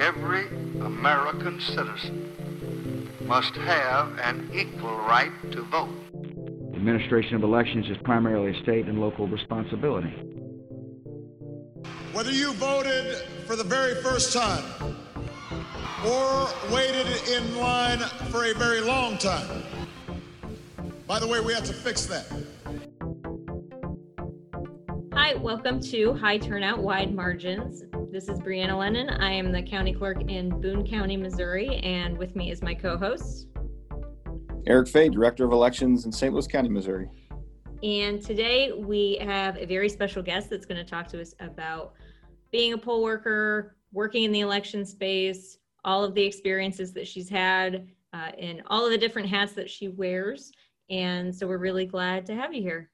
every American citizen must have an equal right to vote. The administration of elections is primarily a state and local responsibility. Whether you voted for the very first time or waited in line for a very long time, by the way, we have to fix that. Hi, welcome to High Turnout Wide Margins. This is Brianna Lennon. I am the county clerk in Boone County, Missouri, and with me is my co host, Eric Fey, Director of Elections in St. Louis County, Missouri. And today we have a very special guest that's going to talk to us about being a poll worker, working in the election space, all of the experiences that she's had, uh, and all of the different hats that she wears. And so we're really glad to have you here.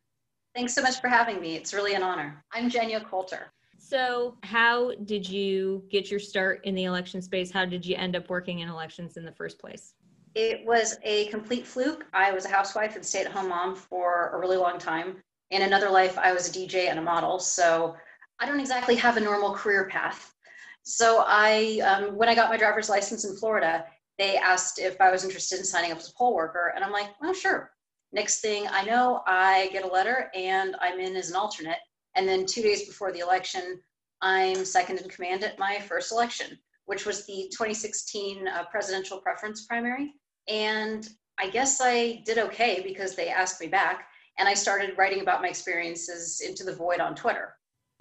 Thanks so much for having me. It's really an honor. I'm Jenya Coulter. So, how did you get your start in the election space? How did you end up working in elections in the first place? It was a complete fluke. I was a housewife and stay at home mom for a really long time. In another life, I was a DJ and a model. So, I don't exactly have a normal career path. So, I, um, when I got my driver's license in Florida, they asked if I was interested in signing up as a poll worker. And I'm like, oh, sure. Next thing I know, I get a letter and I'm in as an alternate. And then two days before the election, I'm second in command at my first election, which was the 2016 uh, presidential preference primary. And I guess I did okay because they asked me back. And I started writing about my experiences into the void on Twitter.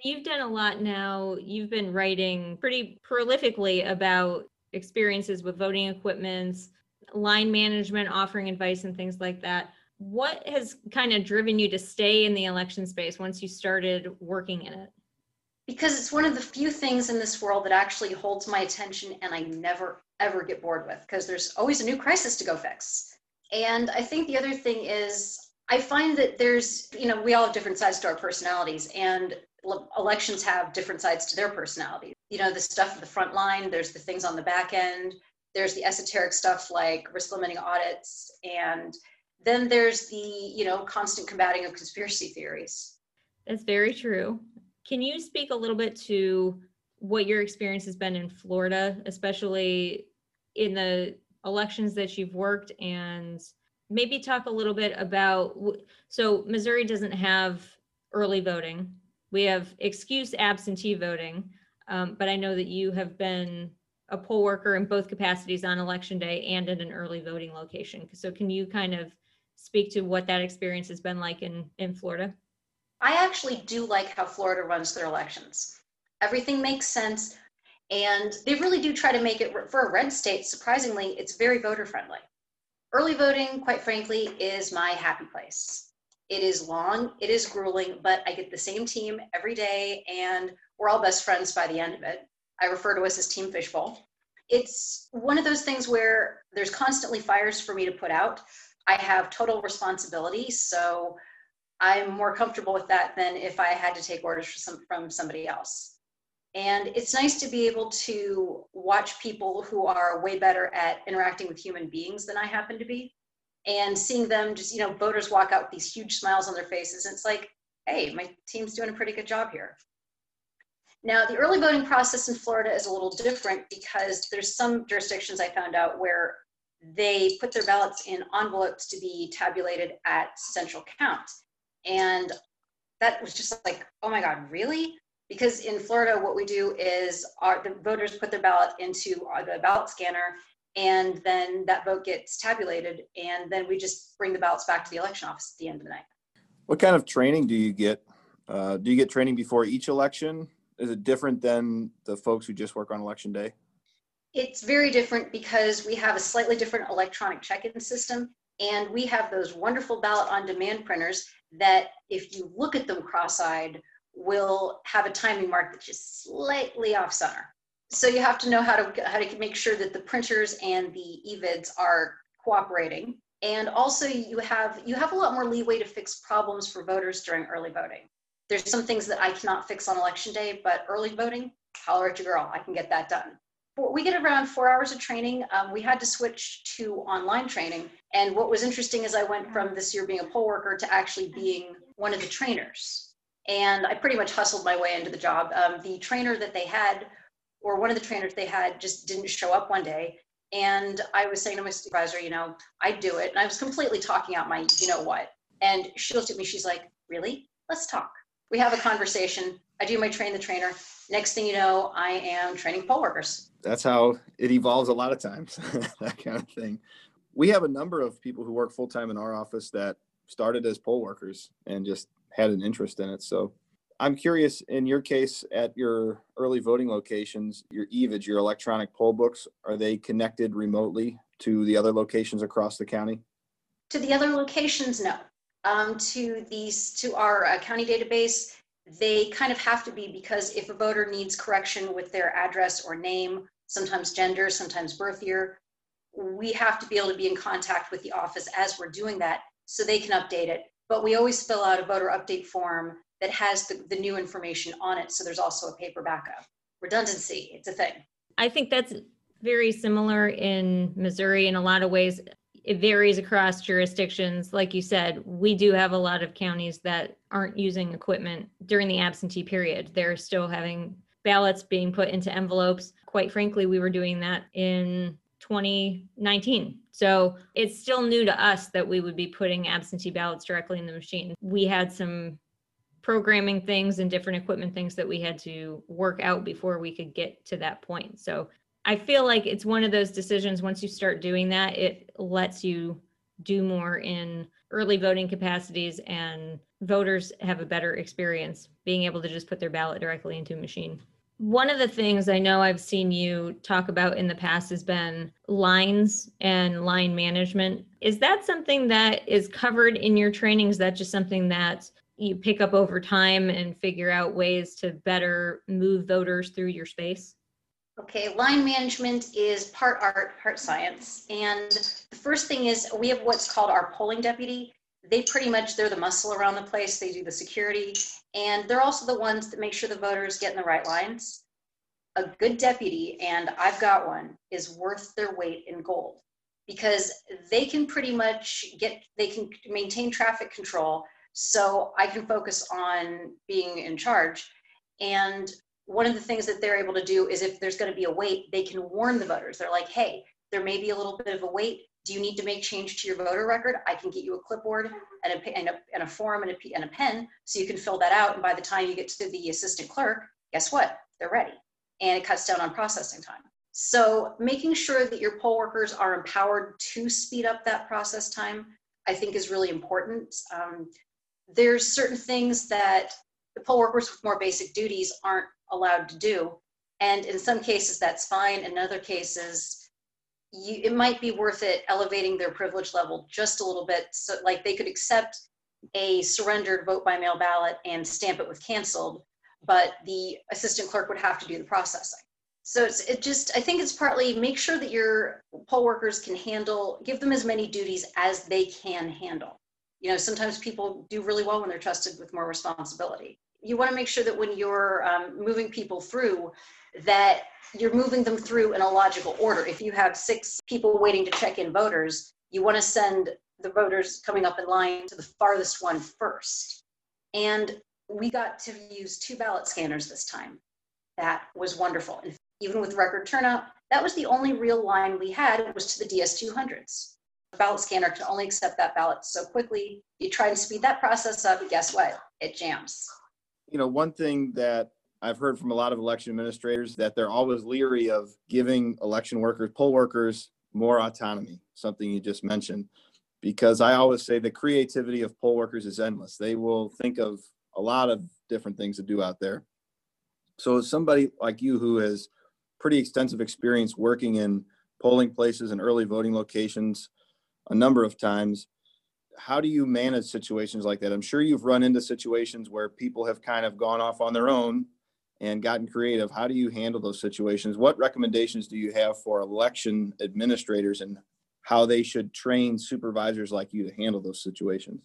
You've done a lot now. You've been writing pretty prolifically about experiences with voting equipments, line management, offering advice, and things like that what has kind of driven you to stay in the election space once you started working in it? Because it's one of the few things in this world that actually holds my attention and I never ever get bored with because there's always a new crisis to go fix. And I think the other thing is I find that there's, you know, we all have different sides to our personalities and elections have different sides to their personalities. You know, the stuff at the front line, there's the things on the back end, there's the esoteric stuff like risk limiting audits and then there's the you know constant combating of conspiracy theories. That's very true. Can you speak a little bit to what your experience has been in florida especially in the elections that you've worked and maybe talk a little bit about so missouri doesn't have early voting. We have excuse absentee voting um, but i know that you have been a poll worker in both capacities on election day and at an early voting location. So can you kind of speak to what that experience has been like in, in Florida? I actually do like how Florida runs their elections. Everything makes sense. And they really do try to make it for a red state. Surprisingly, it's very voter friendly. Early voting, quite frankly, is my happy place. It is long, it is grueling, but I get the same team every day, and we're all best friends by the end of it. I refer to us as Team Fishbowl. It's one of those things where there's constantly fires for me to put out, I have total responsibility. So I'm more comfortable with that than if I had to take orders from, some, from somebody else. And it's nice to be able to watch people who are way better at interacting with human beings than I happen to be. And seeing them just, you know, voters walk out with these huge smiles on their faces. And it's like, hey, my team's doing a pretty good job here. Now, the early voting process in Florida is a little different because there's some jurisdictions I found out where they put their ballots in envelopes to be tabulated at central count. And that was just like, oh my God, really? Because in Florida, what we do is our, the voters put their ballot into our, the ballot scanner, and then that vote gets tabulated, and then we just bring the ballots back to the election office at the end of the night. What kind of training do you get? Uh, do you get training before each election? Is it different than the folks who just work on election day? It's very different because we have a slightly different electronic check-in system and we have those wonderful ballot on demand printers that if you look at them cross-eyed will have a timing mark that's just slightly off center. So you have to know how to how to make sure that the printers and the evids are cooperating. And also you have you have a lot more leeway to fix problems for voters during early voting. There's some things that I cannot fix on election day, but early voting, holler at your girl, I can get that done we get around four hours of training. Um, we had to switch to online training. And what was interesting is I went from this year being a poll worker to actually being one of the trainers. And I pretty much hustled my way into the job. Um, the trainer that they had or one of the trainers they had just didn't show up one day. And I was saying to my supervisor, you know, I do it. And I was completely talking out my, you know what. And she looked at me, she's like, really? Let's talk. We have a conversation. I do my train the trainer. Next thing you know, I am training poll workers. That's how it evolves a lot of times, that kind of thing. We have a number of people who work full time in our office that started as poll workers and just had an interest in it. So I'm curious in your case at your early voting locations, your EVID, your electronic poll books, are they connected remotely to the other locations across the county? To the other locations, no. Um, to these, to our uh, county database, they kind of have to be because if a voter needs correction with their address or name, sometimes gender, sometimes birth year, we have to be able to be in contact with the office as we're doing that so they can update it. But we always fill out a voter update form that has the, the new information on it. So there's also a paper backup. Redundancy, it's a thing. I think that's very similar in Missouri in a lot of ways. It varies across jurisdictions. Like you said, we do have a lot of counties that aren't using equipment during the absentee period. They're still having ballots being put into envelopes. Quite frankly, we were doing that in 2019. So it's still new to us that we would be putting absentee ballots directly in the machine. We had some programming things and different equipment things that we had to work out before we could get to that point. So I feel like it's one of those decisions once you start doing that, it lets you do more in early voting capacities and voters have a better experience being able to just put their ballot directly into a machine. One of the things I know I've seen you talk about in the past has been lines and line management. Is that something that is covered in your training? Is that just something that you pick up over time and figure out ways to better move voters through your space? Okay, line management is part art, part science. And the first thing is we have what's called our polling deputy. They pretty much, they're the muscle around the place. They do the security. And they're also the ones that make sure the voters get in the right lines. A good deputy, and I've got one, is worth their weight in gold because they can pretty much get, they can maintain traffic control so I can focus on being in charge. And one of the things that they're able to do is if there's going to be a wait, they can warn the voters. They're like, hey, there may be a little bit of a wait. Do you need to make change to your voter record? I can get you a clipboard and a, and a, and a form and a, and a pen so you can fill that out. And by the time you get to the assistant clerk, guess what? They're ready. And it cuts down on processing time. So making sure that your poll workers are empowered to speed up that process time, I think is really important. Um, there's certain things that the poll workers with more basic duties aren't allowed to do. And in some cases, that's fine. In other cases, you, it might be worth it elevating their privilege level just a little bit. So, like, they could accept a surrendered vote by mail ballot and stamp it with canceled, but the assistant clerk would have to do the processing. So it's it just I think it's partly make sure that your poll workers can handle give them as many duties as they can handle you know sometimes people do really well when they're trusted with more responsibility you want to make sure that when you're um, moving people through that you're moving them through in a logical order if you have six people waiting to check in voters you want to send the voters coming up in line to the farthest one first and we got to use two ballot scanners this time that was wonderful and even with record turnout that was the only real line we had it was to the ds200s ballot scanner can only accept that ballot so quickly. You try and speed that process up, guess what? It jams. You know, one thing that I've heard from a lot of election administrators that they're always leery of giving election workers, poll workers, more autonomy, something you just mentioned. Because I always say the creativity of poll workers is endless. They will think of a lot of different things to do out there. So, somebody like you who has pretty extensive experience working in polling places and early voting locations, a number of times. How do you manage situations like that? I'm sure you've run into situations where people have kind of gone off on their own and gotten creative. How do you handle those situations? What recommendations do you have for election administrators and how they should train supervisors like you to handle those situations?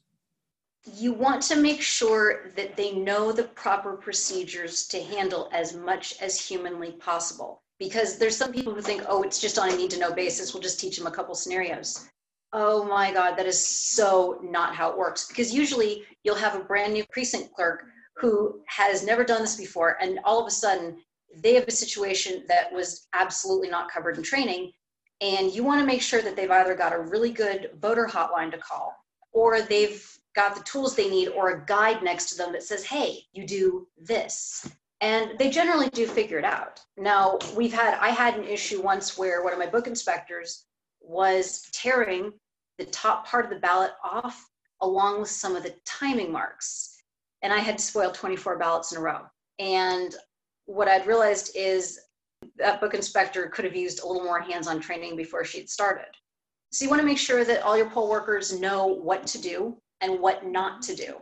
You want to make sure that they know the proper procedures to handle as much as humanly possible. Because there's some people who think, oh, it's just on a need to know basis. We'll just teach them a couple scenarios. Oh my God, that is so not how it works. Because usually you'll have a brand new precinct clerk who has never done this before, and all of a sudden they have a situation that was absolutely not covered in training. And you want to make sure that they've either got a really good voter hotline to call or they've got the tools they need or a guide next to them that says, hey, you do this. And they generally do figure it out. Now, we've had, I had an issue once where one of my book inspectors was tearing the top part of the ballot off along with some of the timing marks. And I had to spoil 24 ballots in a row. And what I'd realized is that book inspector could have used a little more hands-on training before she'd started. So you want to make sure that all your poll workers know what to do and what not to do.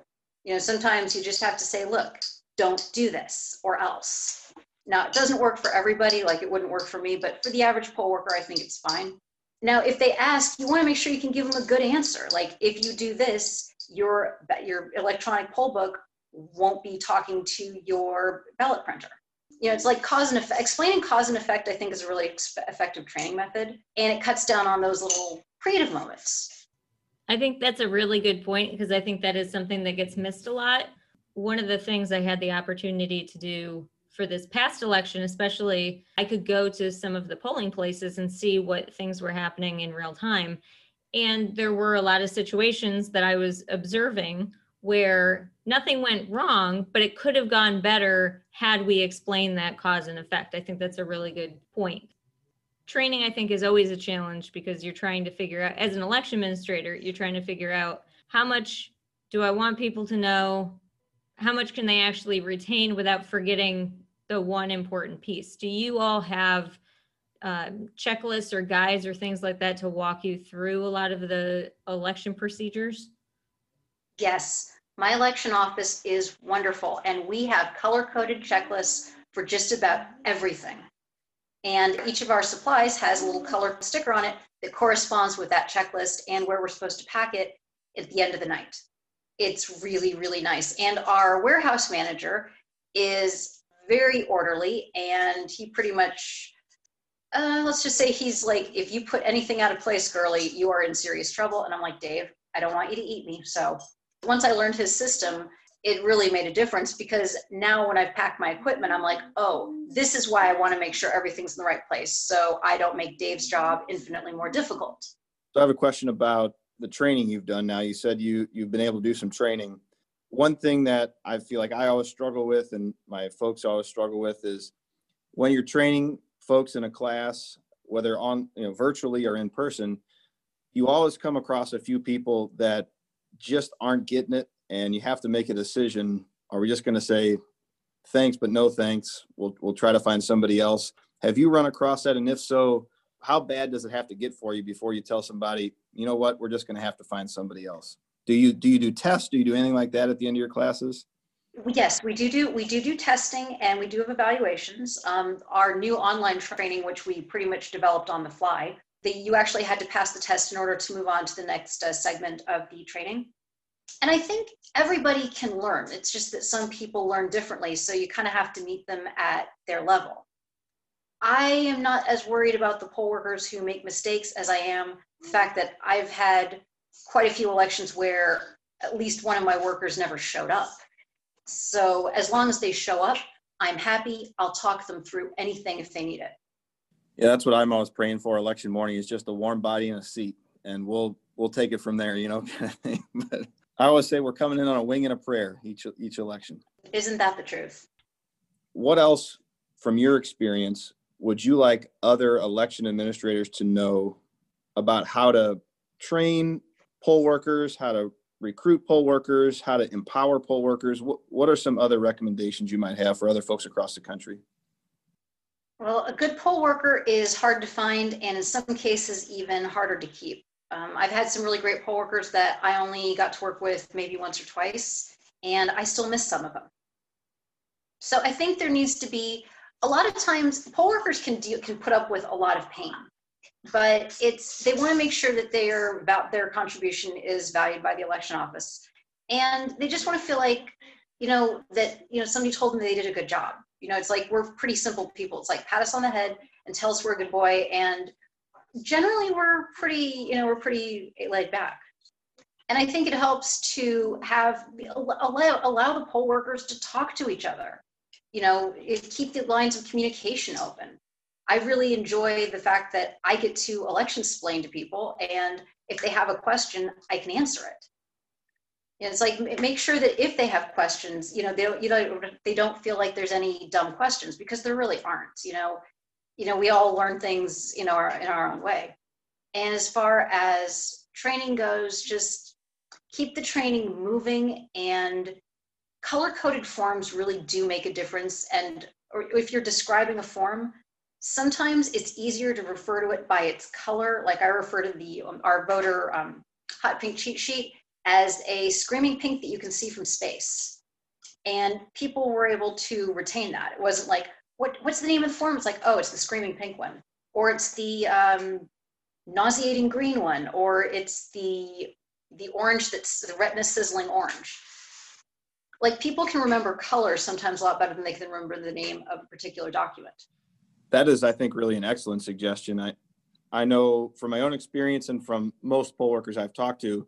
You know, sometimes you just have to say, look, don't do this or else. Now, it doesn't work for everybody, like it wouldn't work for me, but for the average poll worker, I think it's fine. Now, if they ask, you want to make sure you can give them a good answer. Like if you do this, your your electronic poll book won't be talking to your ballot printer. You know, it's like cause and effect. Explaining cause and effect, I think, is a really effective training method, and it cuts down on those little creative moments. I think that's a really good point because I think that is something that gets missed a lot. One of the things I had the opportunity to do for this past election, especially, I could go to some of the polling places and see what things were happening in real time. And there were a lot of situations that I was observing where nothing went wrong, but it could have gone better had we explained that cause and effect. I think that's a really good point. Training, I think, is always a challenge because you're trying to figure out, as an election administrator, you're trying to figure out how much do I want people to know? How much can they actually retain without forgetting the one important piece. Do you all have um, checklists or guides or things like that to walk you through a lot of the election procedures? Yes, my election office is wonderful, and we have color coded checklists for just about everything. And each of our supplies has a little color sticker on it that corresponds with that checklist and where we're supposed to pack it at the end of the night. It's really, really nice. And our warehouse manager is very orderly and he pretty much uh, let's just say he's like if you put anything out of place girly you are in serious trouble. And i'm like dave i don't want you to eat me. So once i learned his system it really made a difference because now when i've packed my equipment i'm like oh this is why i want to make sure everything's in the right place so i don't make dave's job infinitely more difficult. So i have a question about the training you've done. Now you said you you've been able to do some training one thing that I feel like I always struggle with and my folks always struggle with is when you're training folks in a class, whether on, you know, virtually or in person, you always come across a few people that just aren't getting it and you have to make a decision. Are we just going to say thanks, but no thanks? We'll, we'll try to find somebody else. Have you run across that? And if so, how bad does it have to get for you before you tell somebody, you know what, we're just going to have to find somebody else? Do you do you do tests? Do you do anything like that at the end of your classes? Yes, we do do we do do testing and we do have evaluations. Um, our new online training, which we pretty much developed on the fly, that you actually had to pass the test in order to move on to the next uh, segment of the training. And I think everybody can learn. It's just that some people learn differently, so you kind of have to meet them at their level. I am not as worried about the poll workers who make mistakes as I am the fact that I've had quite a few elections where at least one of my workers never showed up. So as long as they show up, I'm happy. I'll talk them through anything if they need it. Yeah, that's what I'm always praying for. Election morning is just a warm body and a seat, and we'll we'll take it from there. You know, but I always say we're coming in on a wing and a prayer each each election. Isn't that the truth? What else, from your experience, would you like other election administrators to know about how to train poll workers, how to recruit poll workers, how to empower poll workers? What, what are some other recommendations you might have for other folks across the country? Well, a good poll worker is hard to find and in some cases even harder to keep. Um, I've had some really great poll workers that I only got to work with maybe once or twice, and I still miss some of them. So I think there needs to be a lot of times poll workers can do, can put up with a lot of pain but it's they want to make sure that their about their contribution is valued by the election office. And they just want to feel like you know that you know somebody told them they did a good job. You know it's like we're pretty simple people. It's like pat us on the head and tell us we're a good boy. And generally we're pretty you know we're pretty laid back. And i think it helps to have allow, allow the poll workers to talk to each other. You know, keep the lines of communication open. I really enjoy the fact that I get to election explain to people, and if they have a question, I can answer it. And it's like make sure that if they have questions, you know, they don't, you know, they don't feel like there's any dumb questions because there really aren't. You know, you know, we all learn things in our in our own way. And as far as training goes, just keep the training moving and color coded forms really do make a difference. And or if you're describing a form, sometimes it's easier to refer to it by its color. Like I refer to the um, our voter um, hot pink cheat sheet as a screaming pink that you can see from space. And people were able to retain that. It wasn't like, what, what's the name of the form? It's like, oh, it's the screaming pink one. Or it's the um, nauseating green one. Or it's the, the orange that's the retina sizzling orange. Like people can remember colors sometimes a lot better than they can remember the name of a particular document. That is, I think, really an excellent suggestion. I, I know from my own experience and from most poll workers I've talked to,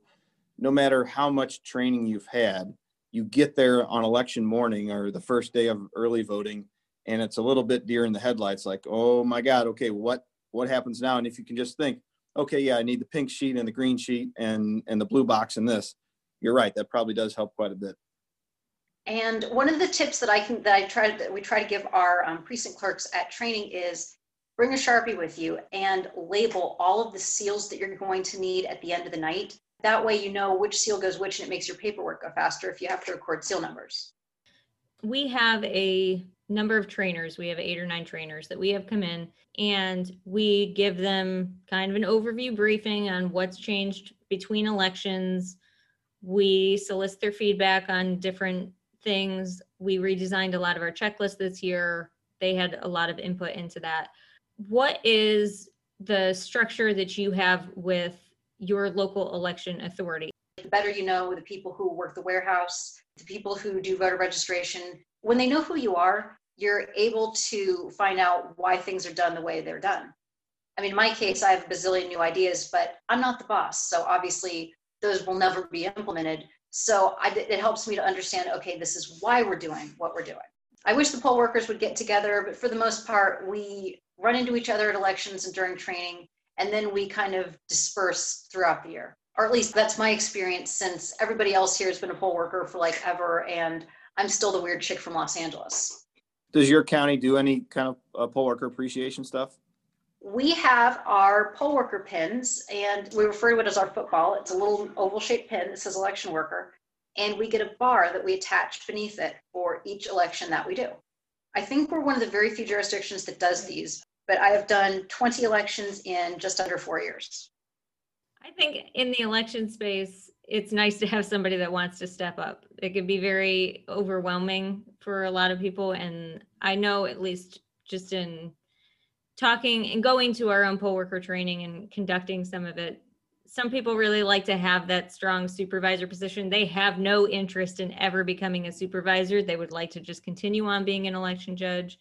no matter how much training you've had, you get there on election morning or the first day of early voting, and it's a little bit deer in the headlights. Like, oh my God, okay, what what happens now? And if you can just think, okay, yeah, I need the pink sheet and the green sheet and and the blue box and this, you're right. That probably does help quite a bit. And one of the tips that I can that I try that we try to give our um, precinct clerks at training is bring a sharpie with you and label all of the seals that you're going to need at the end of the night that way you know which seal goes which and it makes your paperwork go faster if you have to record seal numbers. We have a number of trainers. We have eight or nine trainers that we have come in and we give them kind of an overview briefing on what's changed between elections. We solicit their feedback on different things. We redesigned a lot of our checklists this year. They had a lot of input into that. What is the structure that you have with your local election authority. The better you know the people who work the warehouse, the people who do voter registration, when they know who you are, you're able to find out why things are done the way they're done. I mean, in my case, I have a bazillion new ideas, but I'm not the boss. So obviously, those will never be implemented. So I, it helps me to understand okay, this is why we're doing what we're doing. I wish the poll workers would get together, but for the most part, we run into each other at elections and during training and then we kind of disperse throughout the year. Or at least that's my experience since everybody else here has been a poll worker for like ever, and I'm still the weird chick from Los Angeles. Does your county do any kind of uh, poll worker appreciation stuff? We have our poll worker pins, and we refer to it as our football. It's a little oval shaped pin that says election worker, and we get a bar that we attach beneath it for each election that we do. I think we're one of the very few jurisdictions that does these but I have done 20 elections in just under four years. I think in the election space, it's nice to have somebody that wants to step up. It can be very overwhelming for a lot of people. And I know, at least just in talking and going to our own poll worker training and conducting some of it, some people really like to have that strong supervisor position. They have no interest in ever becoming a supervisor. They would like to just continue on being an election judge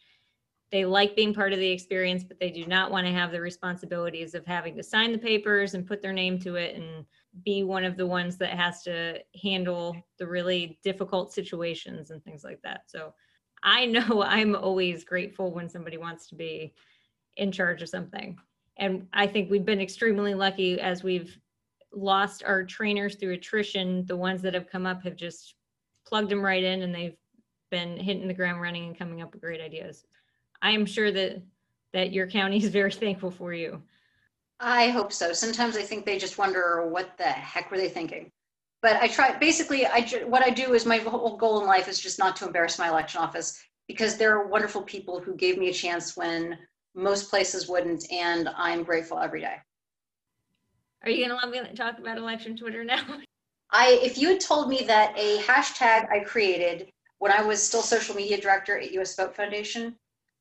they like being part of the experience, but they do not want to have the responsibilities of having to sign the papers and put their name to it and be one of the ones that has to handle the really difficult situations and things like that. So I know I'm always grateful when somebody wants to be in charge of something. And I think we've been extremely lucky as we've lost our trainers through attrition. The ones that have come up have just plugged them right in and they've been hitting the ground running and coming up with great ideas. I am sure that that your county is very thankful for you. I hope so. Sometimes I think they just wonder what the heck were they thinking. But I try. Basically, I what I do is my whole goal in life is just not to embarrass my election office because there are wonderful people who gave me a chance when most places wouldn't, and I'm grateful every day. Are you gonna let me talk about election Twitter now? I, if you had told me that a hashtag I created when I was still social media director at US Vote Foundation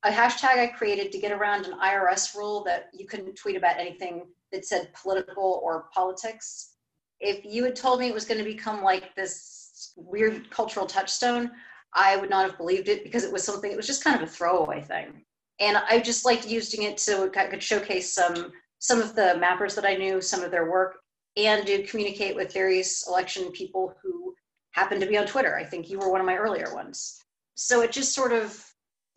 a hashtag I created to get around an IRS rule that you couldn't tweet about anything that said political or politics. If you had told me it was going to become like this weird cultural touchstone, I would not have believed it because it was something, it was just kind of a throwaway thing. And I just liked using it so could showcase some some of the mappers that I knew, some of their work, and to communicate with various election people who happened to be on Twitter. I think you were one of my earlier ones. So it just sort of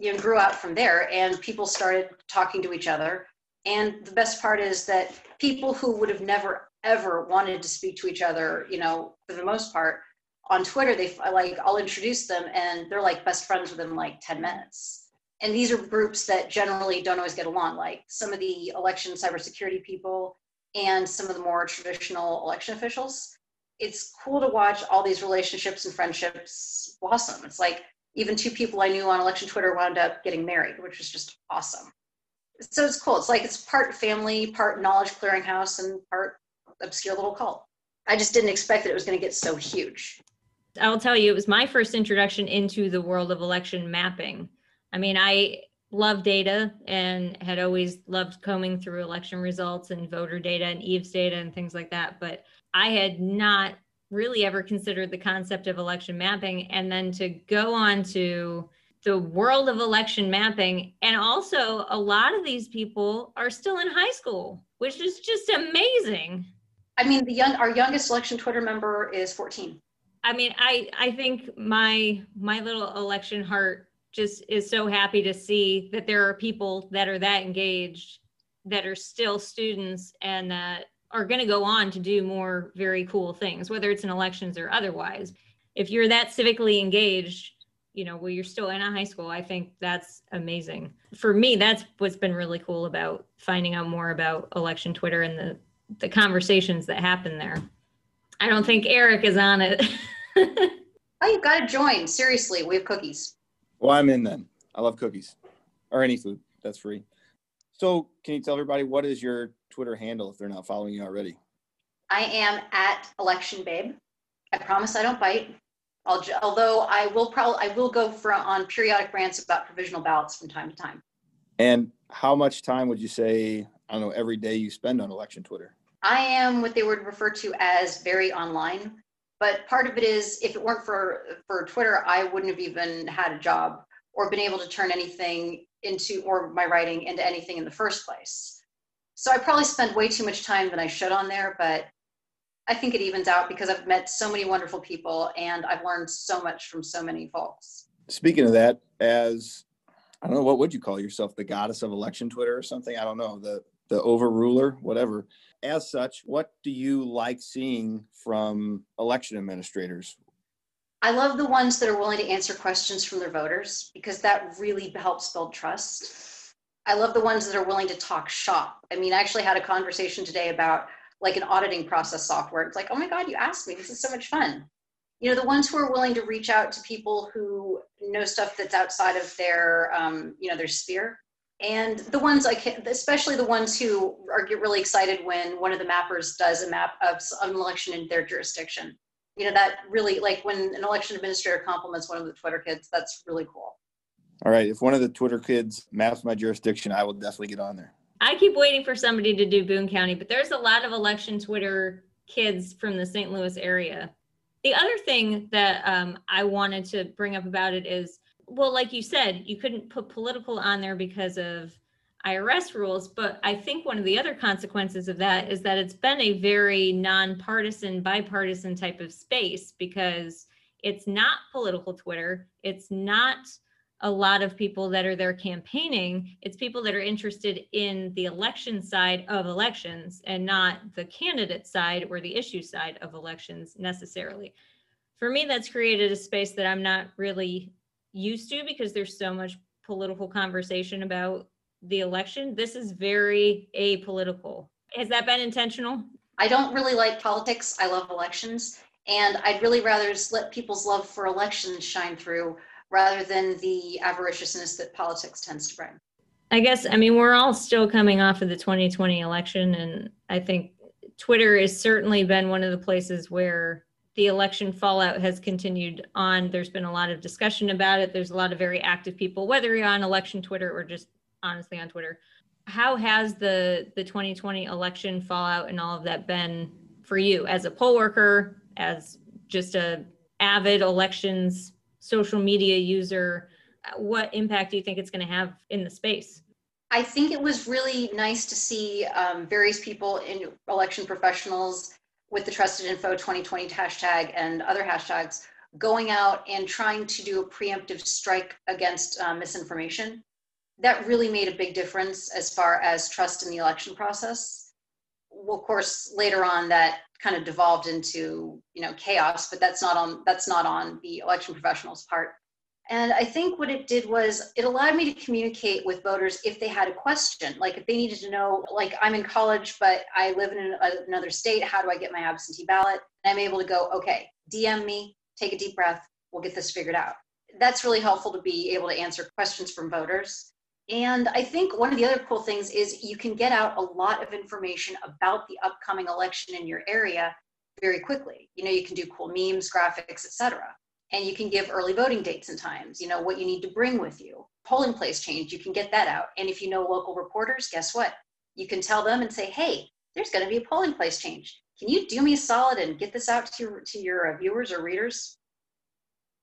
you know grew out from there and people started talking to each other and the best part is that people who would have never ever wanted to speak to each other you know for the most part on twitter they like i'll introduce them and they're like best friends within like 10 minutes and these are groups that generally don't always get along like some of the election cybersecurity people and some of the more traditional election officials it's cool to watch all these relationships and friendships blossom it's like even two people I knew on election Twitter wound up getting married, which was just awesome. So it's cool. It's like it's part family, part knowledge clearinghouse, and part obscure little cult. I just didn't expect that it was going to get so huge. I'll tell you, it was my first introduction into the world of election mapping. I mean, I love data and had always loved combing through election results and voter data and EAVS data and things like that. But I had not really ever considered the concept of election mapping and then to go on to the world of election mapping and also a lot of these people are still in high school which is just amazing i mean the young our youngest election twitter member is 14 i mean i i think my my little election heart just is so happy to see that there are people that are that engaged that are still students and that are going to go on to do more very cool things, whether it's in elections or otherwise. If you're that civically engaged, you know, well, you're still in a high school, I think that's amazing. For me, that's what's been really cool about finding out more about election Twitter and the, the conversations that happen there. I don't think Eric is on it. oh, you've got to join. Seriously, we have cookies. Well, I'm in then. I love cookies or any food that's free. So, can you tell everybody what is your Twitter handle if they're not following you already? I am at Election Babe. I promise I don't bite. I'll, although I will probably I will go for on periodic rants about provisional ballots from time to time. And how much time would you say I don't know every day you spend on election Twitter? I am what they would refer to as very online, but part of it is if it weren't for for Twitter, I wouldn't have even had a job or been able to turn anything into or my writing into anything in the first place. So I probably spend way too much time than I should on there, but I think it evens out because I've met so many wonderful people and I've learned so much from so many folks. Speaking of that, as I don't know, what would you call yourself? The goddess of election Twitter or something? I don't know. The the overruler, whatever. As such, what do you like seeing from election administrators? I love the ones that are willing to answer questions from their voters because that really helps build trust. I love the ones that are willing to talk shop. I mean, I actually had a conversation today about like an auditing process software. It's like, oh my God, you asked me. This is so much fun. You know, the ones who are willing to reach out to people who know stuff that's outside of their, um, you know, their sphere. And the ones like, especially the ones who are get really excited when one of the mappers does a map of an election in their jurisdiction. You know, that really like when an election administrator compliments one of the Twitter kids, that's really cool. All right. If one of the Twitter kids maps my jurisdiction, I will definitely get on there. I keep waiting for somebody to do Boone County, but there's a lot of election Twitter kids from the St. Louis area. The other thing that um, I wanted to bring up about it is well, like you said, you couldn't put political on there because of IRS rules. But I think one of the other consequences of that is that it's been a very nonpartisan, bipartisan type of space because it's not political Twitter. It's not a lot of people that are there campaigning. It's people that are interested in the election side of elections and not the candidate side or the issue side of elections necessarily. For me, that's created a space that I'm not really used to because there's so much political conversation about the election. This is very apolitical. Has that been intentional? I don't really like politics. I love elections. And I'd really rather just let people's love for elections shine through rather than the avariciousness that politics tends to bring. I guess, I mean, we're all still coming off of the 2020 election, and I think Twitter has certainly been one of the places where the election fallout has continued on. There's been a lot of discussion about it. There's a lot of very active people, whether you're on election Twitter or just honestly on Twitter. How has the the 2020 election fallout and all of that been for you as a poll worker, as just a avid elections social media user, what impact do you think it's going to have in the space? I think it was really nice to see um, various people in election professionals with the Trusted Info 2020 hashtag and other hashtags going out and trying to do a preemptive strike against uh, misinformation. That really made a big difference as far as trust in the election process. Well, of course, later on that kind of devolved into you know chaos, but that's not on that's not on the election professionals' part. And I think what it did was it allowed me to communicate with voters if they had a question, like if they needed to know, like I'm in college, but I live in another state, how do I get my absentee ballot? And I'm able to go, okay, DM me, take a deep breath, we'll get this figured out. That's really helpful to be able to answer questions from voters. And I think one of the other cool things is you can get out a lot of information about the upcoming election in your area very quickly. You know, you can do cool memes, graphics, etc and you can give early voting dates and times you know what you need to bring with you. Polling place change you can get that out. And if you know local reporters guess what? You can tell them and say hey there's going to be a polling place change. Can you do me a solid and get this out to your, to your uh, viewers or readers?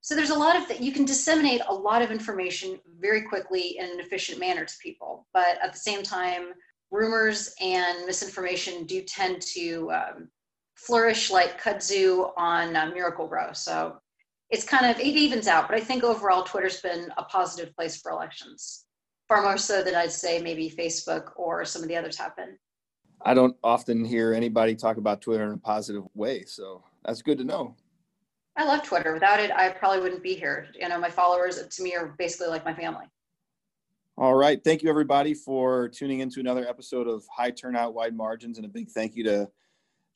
So there's a lot of that you can disseminate a lot of information very quickly in an efficient manner to people. But at the same time rumors and misinformation do tend to um, flourish like kudzu on uh, Miracle-Gro. So it's kind of it evens out but i think overall twitter's been a positive place for elections. Far more so than i'd say maybe facebook or some of the others have been. I don't often hear anybody talk about twitter in a positive way so that's good to know. I love twitter. Without it i probably wouldn't be here. You know my followers to me are basically like my family. All right. Thank you everybody for tuning into another episode of high turnout wide margins and a big thank you to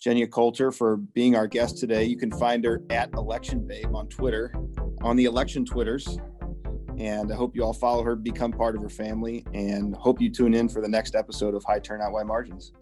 Jenya Coulter for being our guest today. You can find her at Election Babe on Twitter, on the election Twitters. And I hope you all follow her, become part of her family, and hope you tune in for the next episode of High Turnout Wide Margins.